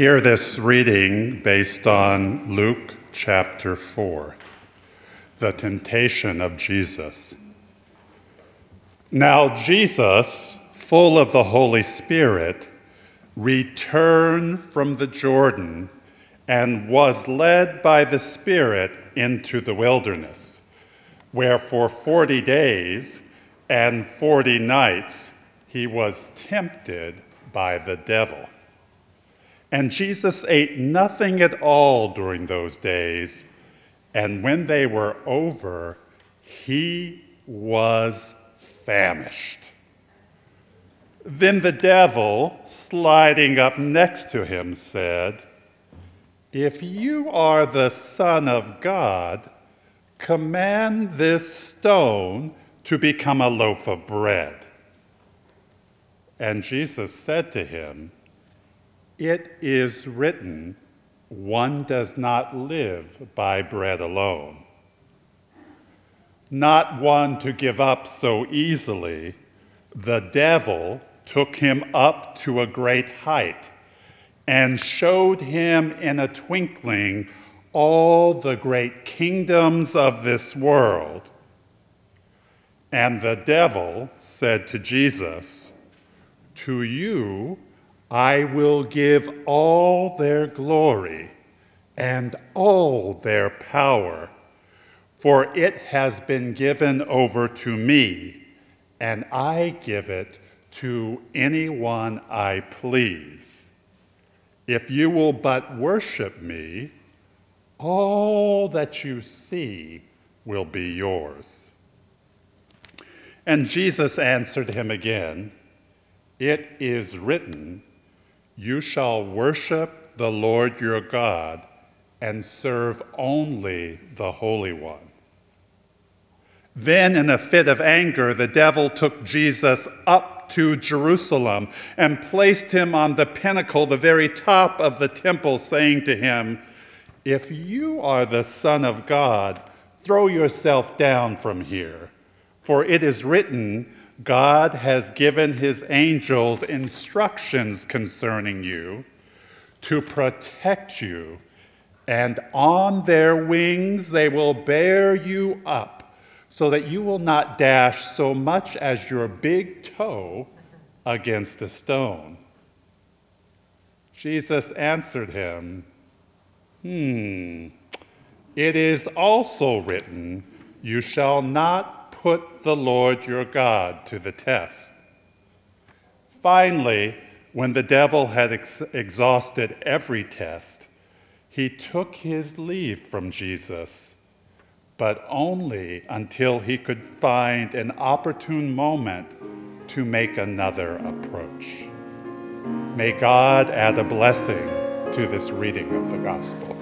Hear this reading based on Luke chapter 4, the temptation of Jesus. Now, Jesus, full of the Holy Spirit, returned from the Jordan and was led by the Spirit into the wilderness, where for 40 days and 40 nights he was tempted by the devil. And Jesus ate nothing at all during those days, And when they were over, he was famished. Then the devil, sliding up next to him, said, If you are the Son of God, command this stone to become a loaf of bread. And Jesus said to him, It is written, one does not live by bread alone. Not one to give up so easily, the devil took him up to a great height and showed him in a twinkling all the great kingdoms of this world. And the devil said to Jesus, To you I will give all their glory and all their power, for it has been given over to me, and I give it to anyone I please. If you will but worship me, all that you see will be yours. And Jesus answered him again, It is written, You shall worship the Lord your God and serve only the Holy One. Then, in a fit of anger, the devil took Jesus up to Jerusalem and placed him on the pinnacle, the very top of the temple, saying to him, If you are the Son of God, throw yourself down from here. For it is written, God has given his angels instructions concerning you to protect you, and on their wings they will bear you up, so that you will not dash so much as your big toe against a stone. Jesus answered him, Hmm, it is also written, You shall not put the Lord your God to the test. Finally, when the devil had ex- exhausted every test, he took his leave from Jesus, but only until he could find an opportune moment to make another approach. May God add a blessing to this reading of the gospel.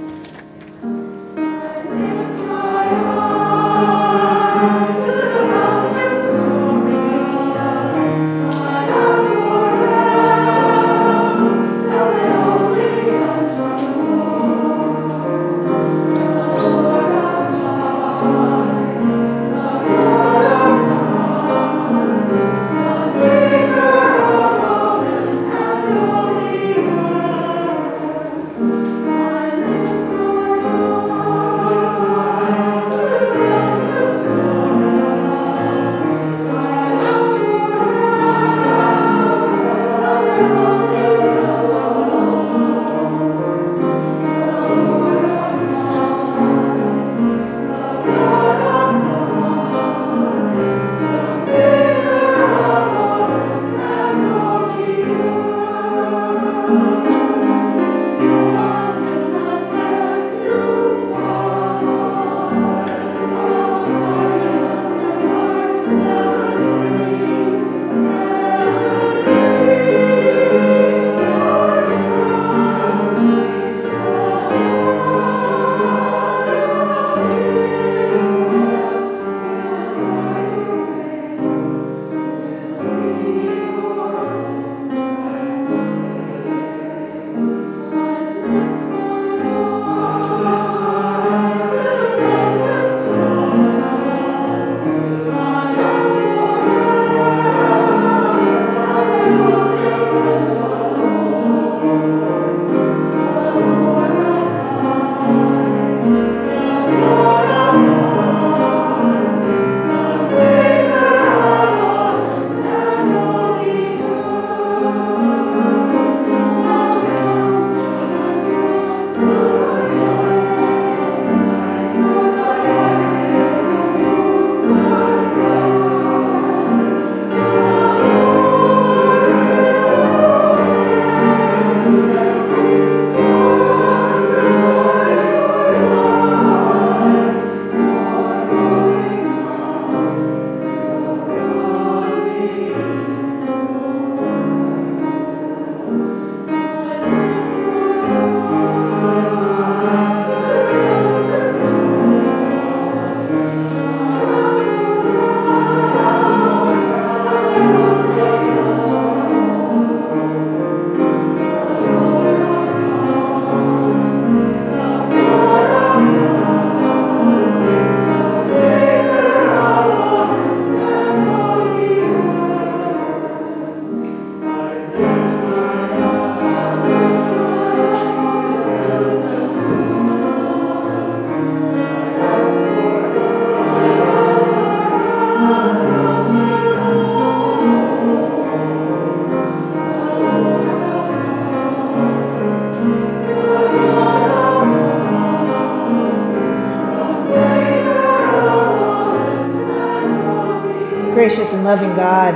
Loving God,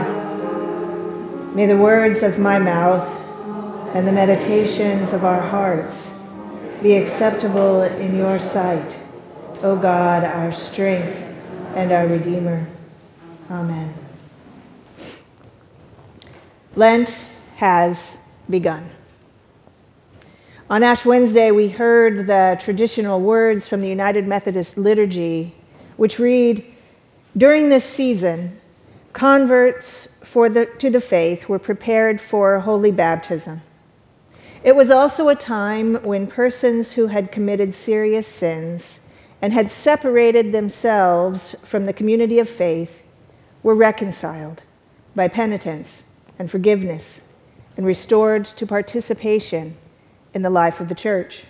may the words of my mouth and the meditations of our hearts be acceptable in your sight, O God, our strength and our Redeemer. Amen. Lent has begun. On Ash Wednesday, we heard the traditional words from the United Methodist Liturgy, which read During this season, converts for the, to the faith were prepared for holy baptism. It was also a time when persons who had committed serious sins and had separated themselves from the community of faith were reconciled by penitence and forgiveness and restored to participation in the life of the church.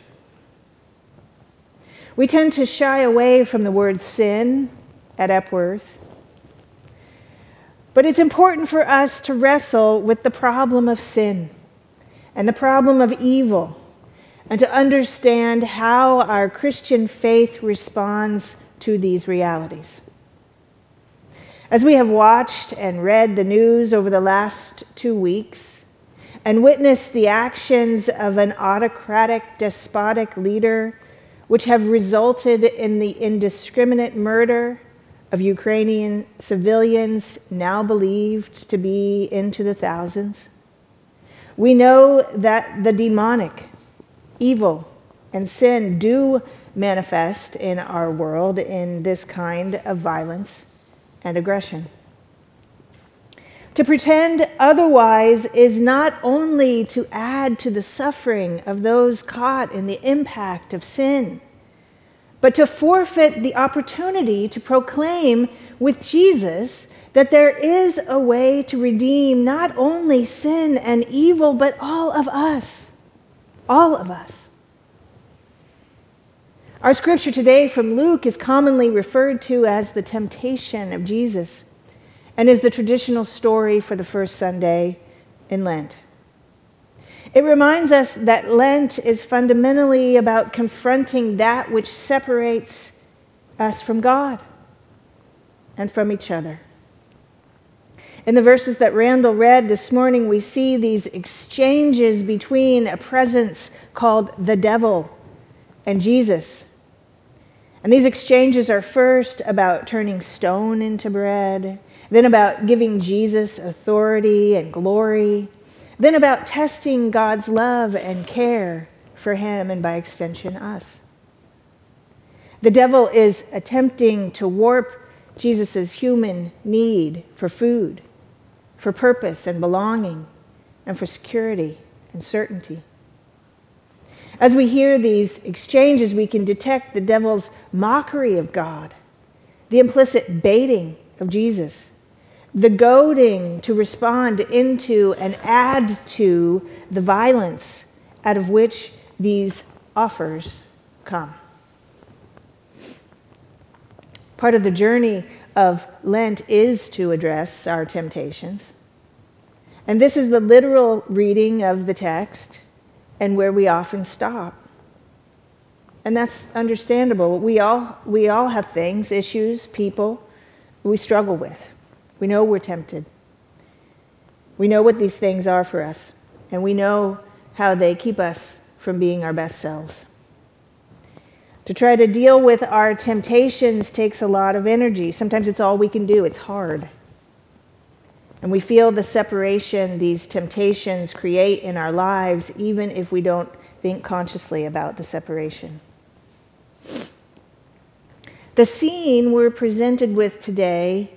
We tend to shy away from the word sin at Epworth, but it's important for us to wrestle with the problem of sin and the problem of evil and to understand how our Christian faith responds to these realities. As we have watched and read the news over the last two weeks, and witnessed the actions of an autocratic, despotic leader, which have resulted in the indiscriminate murder of Ukrainian civilians, now believed to be into the thousands. We know that the demonic, evil, and sin do manifest in our world in this kind of violence and aggression. To pretend otherwise is not only to add to the suffering of those caught in the impact of sin, but to forfeit the opportunity to proclaim with Jesus that there is a way to redeem not only sin and evil, but all of us. All of us. Our scripture today from Luke is commonly referred to as the temptation of Jesus and is the traditional story for the first Sunday in Lent. It reminds us that Lent is fundamentally about confronting that which separates us from God and from each other. In the verses that Randall read this morning, we see these exchanges between a presence called the devil and Jesus. And these exchanges are first about turning stone into bread then about giving Jesus authority and glory, then about testing God's love and care for him and by extension us. The devil is attempting to warp Jesus' human need for food, for purpose and belonging, and for security and certainty. As we hear these exchanges, we can detect the devil's mockery of God, the implicit baiting of Jesus, the goading to respond into and add to the violence out of which these offers come. Part of the journey of Lent is to address our temptations. And this is the literal reading of the text and where we often stop. And that's understandable. We all, we all have things, issues, people we struggle with. We know we're tempted. We know what these things are for us, and we know how they keep us from being our best selves. To try to deal with our temptations takes a lot of energy. Sometimes it's all we can do, it's hard. And we feel the separation these temptations create in our lives, even if we don't think consciously about the separation. The scene we're presented with today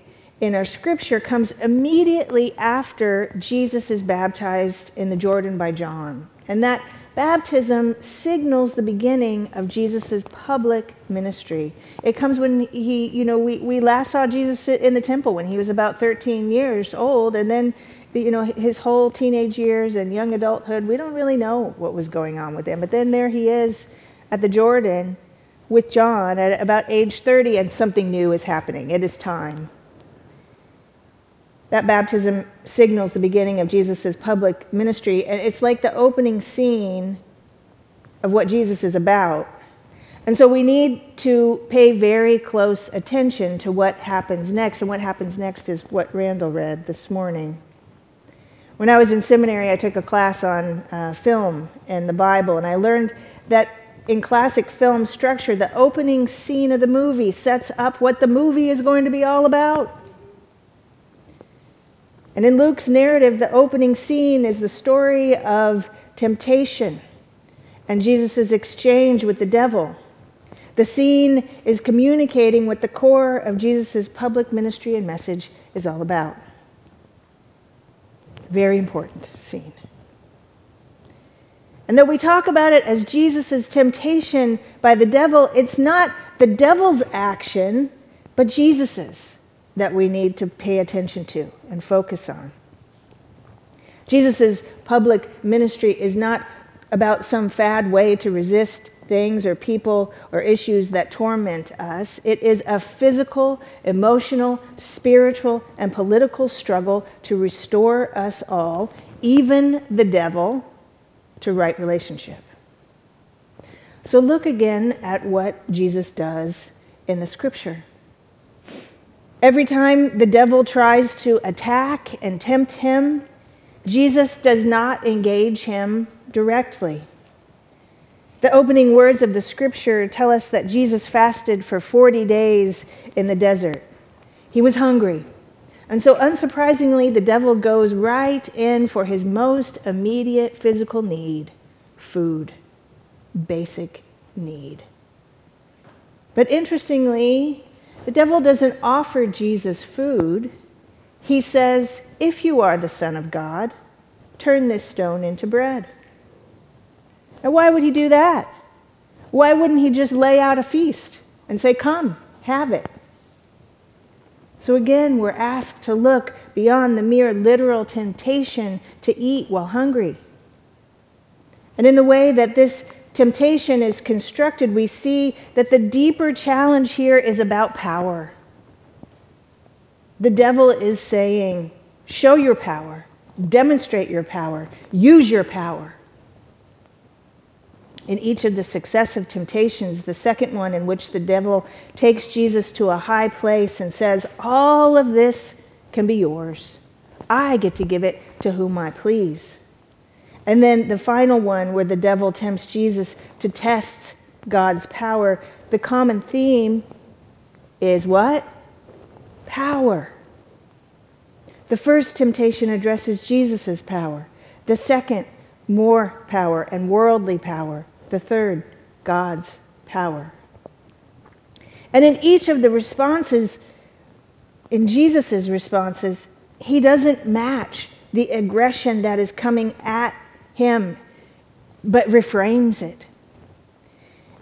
in our scripture comes immediately after Jesus is baptized in the Jordan by John. And that baptism signals the beginning of Jesus' public ministry. It comes when he, you know, we, we last saw Jesus in the temple when he was about 13 years old, and then, you know, his whole teenage years and young adulthood, we don't really know what was going on with him. But then there he is at the Jordan with John at about age 30, and something new is happening. It is time. That baptism signals the beginning of Jesus' public ministry, and it's like the opening scene of what Jesus is about. And so we need to pay very close attention to what happens next. And what happens next is what Randall read this morning. When I was in seminary, I took a class on uh, film and the Bible, and I learned that in classic film structure, the opening scene of the movie sets up what the movie is going to be all about. And in Luke's narrative, the opening scene is the story of temptation and Jesus' exchange with the devil. The scene is communicating what the core of Jesus' public ministry and message is all about. Very important scene. And though we talk about it as Jesus' temptation by the devil, it's not the devil's action, but Jesus's that we need to pay attention to and focus on. Jesus' public ministry is not about some fad way to resist things or people or issues that torment us. It is a physical, emotional, spiritual, and political struggle to restore us all, even the devil, to right relationship. So look again at what Jesus does in the scripture. Every time the devil tries to attack and tempt him, Jesus does not engage him directly. The opening words of the scripture tell us that Jesus fasted for 40 days in the desert. He was hungry. And so, unsurprisingly, the devil goes right in for his most immediate physical need food, basic need. But interestingly, the devil doesn't offer Jesus food. He says, If you are the Son of God, turn this stone into bread. Now, why would he do that? Why wouldn't he just lay out a feast and say, Come, have it? So again, we're asked to look beyond the mere literal temptation to eat while hungry. And in the way that this temptation is constructed, we see that the deeper challenge here is about power. The devil is saying, Show your power, demonstrate your power, use your power. In each of the successive temptations, the second one in which the devil takes Jesus to a high place and says, All of this can be yours. I get to give it to whom I please. And then the final one, where the devil tempts Jesus to test God's power, the common theme is what? Power. The first temptation addresses Jesus' power. The second, more power and worldly power. The third, God's power. And in each of the responses, in Jesus' responses, he doesn't match the aggression that is coming at him, but reframes it.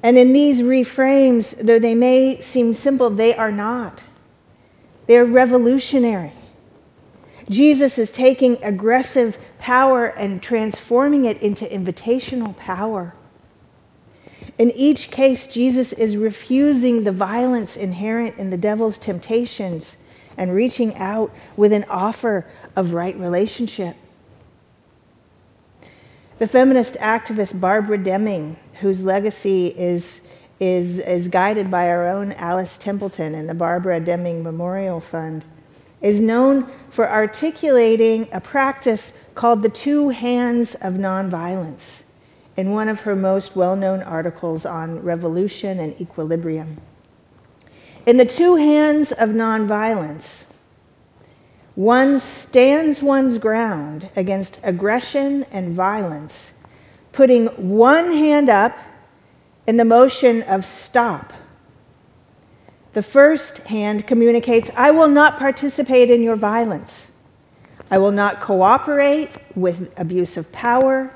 And in these reframes, though they may seem simple, they are not. They are revolutionary. Jesus is taking aggressive power and transforming it into invitational power. In each case, Jesus is refusing the violence inherent in the devil's temptations and reaching out with an offer of right relationship. The feminist activist Barbara Deming, whose legacy is, is, is guided by our own Alice Templeton and the Barbara Deming Memorial Fund, is known for articulating a practice called the two hands of nonviolence in one of her most well known articles on revolution and equilibrium. In the two hands of nonviolence, one stands one's ground against aggression and violence, putting one hand up in the motion of stop. The first hand communicates, I will not participate in your violence. I will not cooperate with abuse of power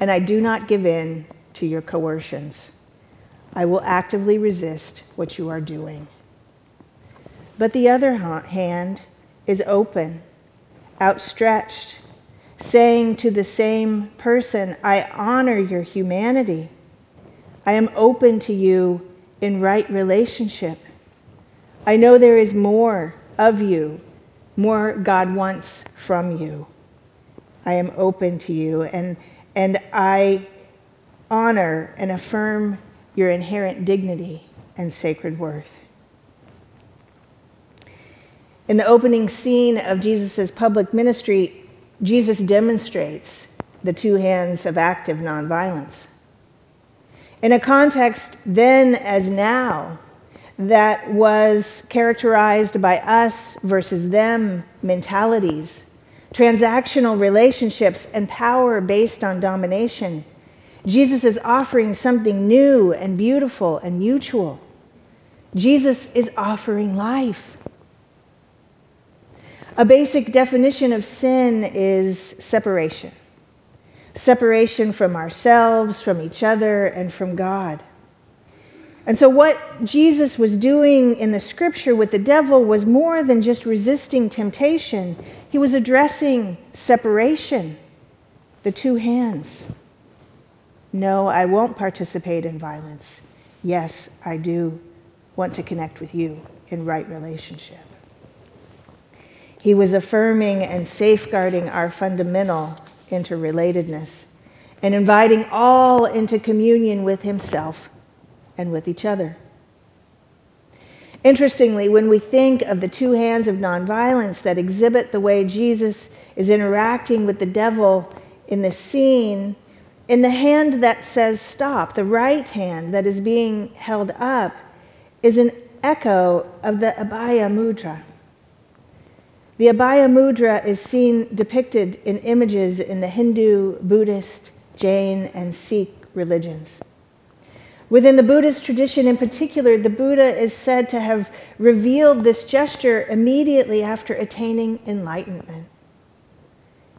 and I do not give in to your coercions. I will actively resist what you are doing. But the other hand is open, outstretched, saying to the same person, I honor your humanity. I am open to you in right relationship. I know there is more of you, more God wants from you. I am open to you. And and I honor and affirm your inherent dignity and sacred worth. In the opening scene of Jesus' public ministry, Jesus demonstrates the two hands of active nonviolence. In a context then as now that was characterized by us versus them mentalities, transactional relationships, and power based on domination, Jesus is offering something new and beautiful and mutual. Jesus is offering life. A basic definition of sin is separation separation from ourselves, from each other, and from God. And so, what Jesus was doing in the scripture with the devil was more than just resisting temptation, he was addressing separation, the two hands. No, I won't participate in violence. Yes, I do want to connect with you in right relationship. He was affirming and safeguarding our fundamental interrelatedness and inviting all into communion with himself and with each other. Interestingly, when we think of the two hands of nonviolence that exhibit the way Jesus is interacting with the devil in the scene, in the hand that says stop, the right hand that is being held up, is an echo of the Abhaya Mudra. The Abhaya Mudra is seen depicted in images in the Hindu, Buddhist, Jain, and Sikh religions. Within the Buddhist tradition in particular, the Buddha is said to have revealed this gesture immediately after attaining enlightenment.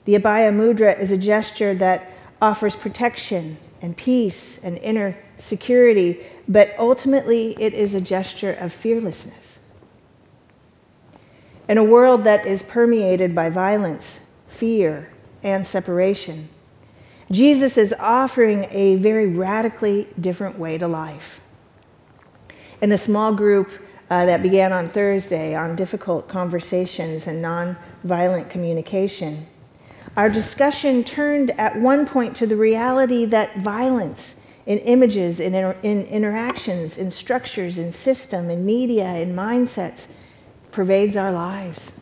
The Abhaya Mudra is a gesture that offers protection and peace and inner security, but ultimately it is a gesture of fearlessness. In a world that is permeated by violence, fear, and separation, Jesus is offering a very radically different way to life. In the small group uh, that began on Thursday on difficult conversations and nonviolent communication, our discussion turned at one point to the reality that violence in images, in, in interactions, in structures, in system, in media, in mindsets pervades our lives.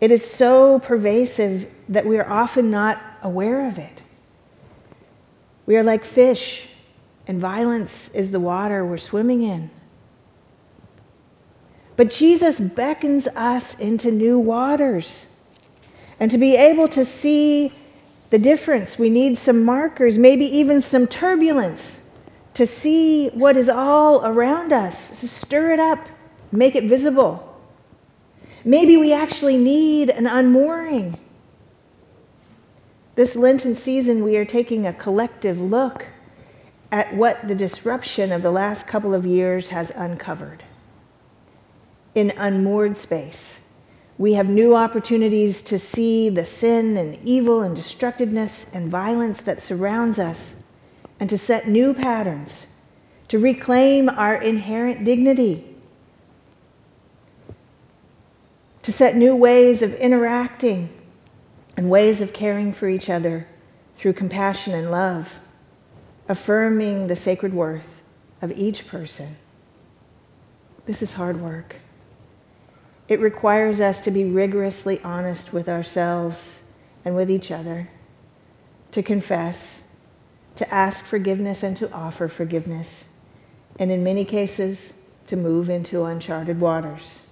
It is so pervasive that we are often not aware of it. We are like fish, and violence is the water we're swimming in. But Jesus beckons us into new waters. And to be able to see the difference, we need some markers, maybe even some turbulence to see what is all around us, to stir it up make it visible. Maybe we actually need an unmooring. This Lenten season, we are taking a collective look at what the disruption of the last couple of years has uncovered. In unmoored space, we have new opportunities to see the sin and evil and destructiveness and violence that surrounds us and to set new patterns, to reclaim our inherent dignity to set new ways of interacting and ways of caring for each other through compassion and love, affirming the sacred worth of each person. This is hard work. It requires us to be rigorously honest with ourselves and with each other, to confess, to ask forgiveness and to offer forgiveness, and in many cases, to move into uncharted waters.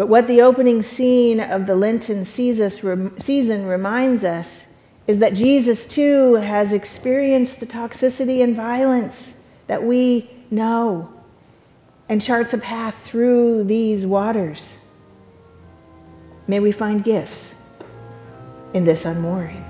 But what the opening scene of the Lenten season reminds us is that Jesus too has experienced the toxicity and violence that we know and charts a path through these waters. May we find gifts in this unmooring.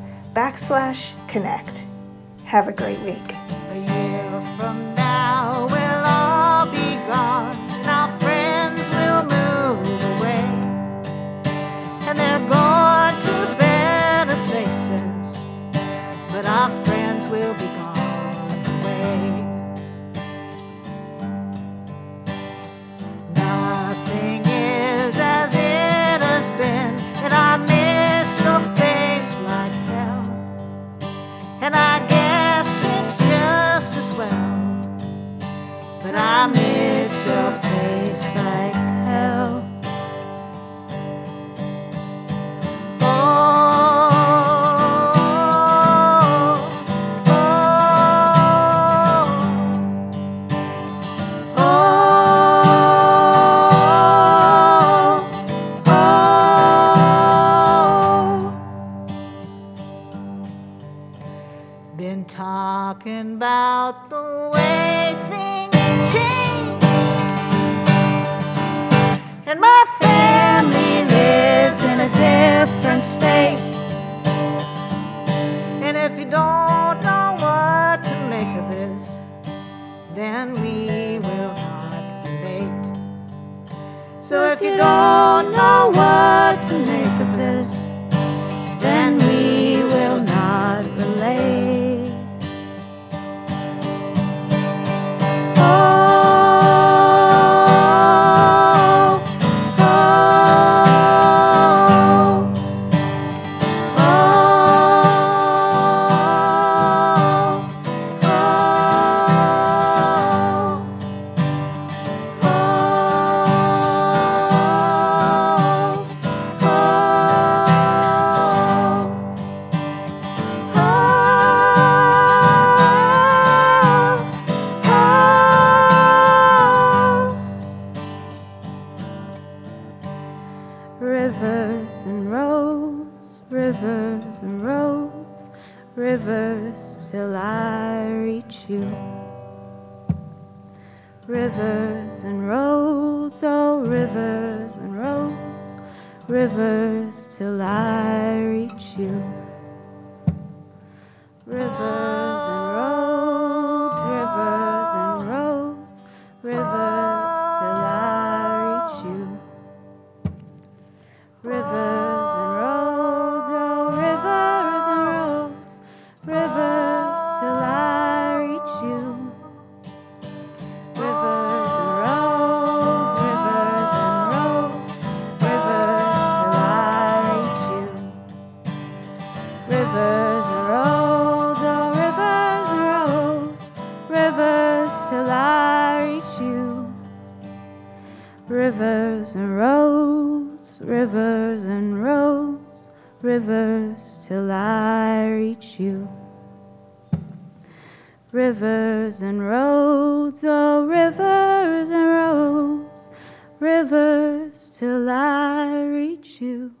backslash connect. Have a great week. A year from now, we'll all be gone, and our friends will move away, and they're going So if you don't know what to make rivers till I reach you. Rivers rivers and roads, rivers till I reach you. Rivers and roads, oh rivers and roads, rivers till I reach you.